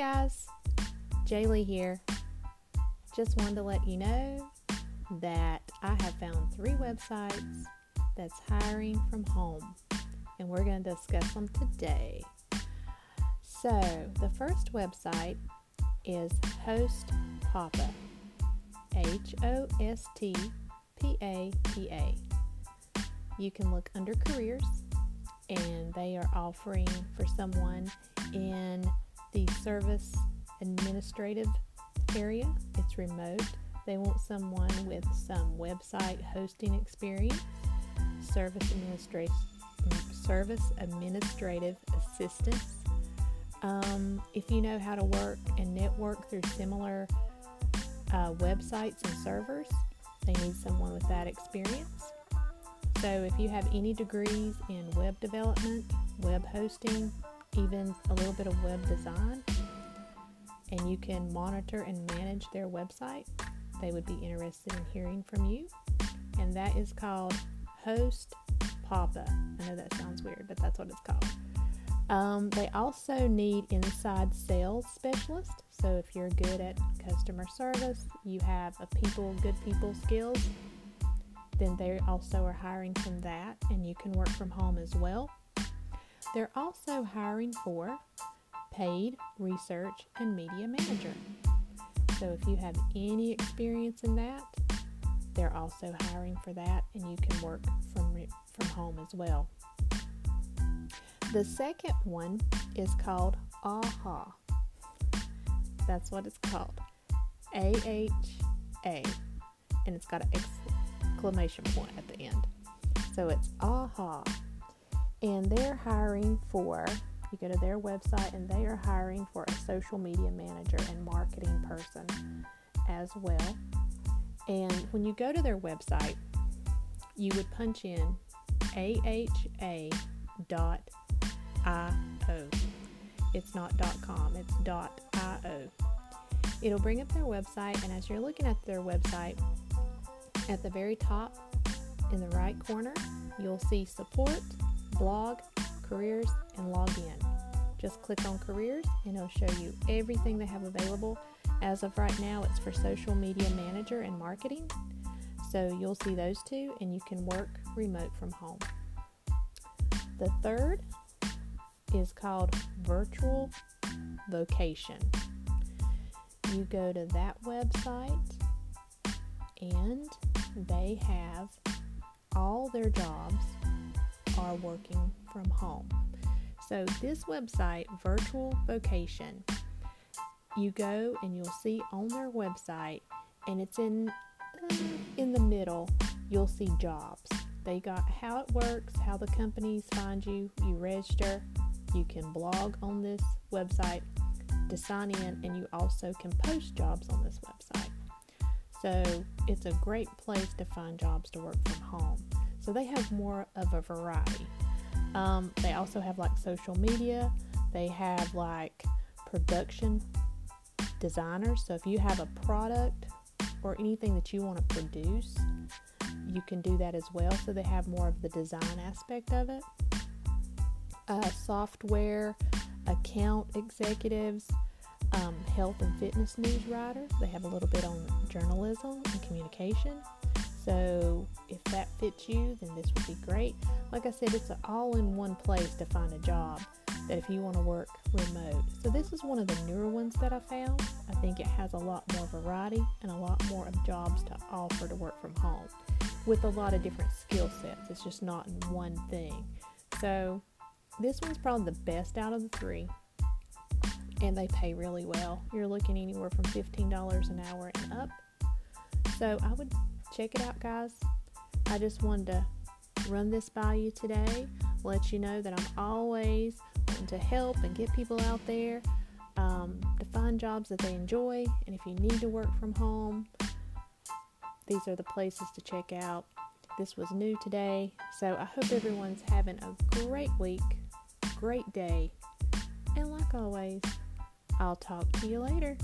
guys, Jaylee here. Just wanted to let you know that I have found three websites that's hiring from home, and we're going to discuss them today. So, the first website is Host Papa, H O S T P A P A. You can look under careers, and they are offering for someone in the service administrative area. It's remote. They want someone with some website hosting experience, service administration, service administrative assistance. Um, if you know how to work and network through similar uh, websites and servers, they need someone with that experience. So, if you have any degrees in web development, web hosting, even a little bit of web design, and you can monitor and manage their website, they would be interested in hearing from you. And that is called Host Papa. I know that sounds weird, but that's what it's called. Um, they also need inside sales specialist. So if you're good at customer service, you have a people, good people skills, then they also are hiring from that, and you can work from home as well. They're also hiring for paid research and media manager. So if you have any experience in that, they're also hiring for that, and you can work from from home as well. The second one is called AHA. That's what it's called. A H A. And it's got an exclamation point at the end. So it's AHA. And they're hiring for, you go to their website, and they are hiring for a social media manager and marketing person as well. And when you go to their website, you would punch in AHA dot io. It's not .com, it's .io. It'll bring up their website, and as you're looking at their website, at the very top in the right corner, you'll see support, blog, careers, and log in. Just click on careers, and it'll show you everything they have available. As of right now, it's for social media manager and marketing. So you'll see those two, and you can work remote from home. The third is called Virtual Vocation. You go to that website and they have all their jobs are working from home. So this website, Virtual Vocation, you go and you'll see on their website and it's in uh, in the middle, you'll see jobs. They got how it works, how the companies find you, you register, you can blog on this website to sign in, and you also can post jobs on this website. So it's a great place to find jobs to work from home. So they have more of a variety. Um, they also have like social media, they have like production designers. So if you have a product or anything that you want to produce, you can do that as well. So they have more of the design aspect of it uh, software, account executives, um, health and fitness news writers. They have a little bit on journalism and communication. So if that fits you, then this would be great. Like I said, it's an all in one place to find a job that if you want to work remote. So this is one of the newer ones that I found. I think it has a lot more variety and a lot more of jobs to offer to work from home with a lot of different skill sets. It's just not in one thing. So this one's probably the best out of the three, and they pay really well. You're looking anywhere from $15 an hour and up. So I would check it out, guys. I just wanted to run this by you today, let you know that I'm always wanting to help and get people out there um, to find jobs that they enjoy. And if you need to work from home, these are the places to check out. This was new today, so I hope everyone's having a great week great day. And like always, I'll talk to you later.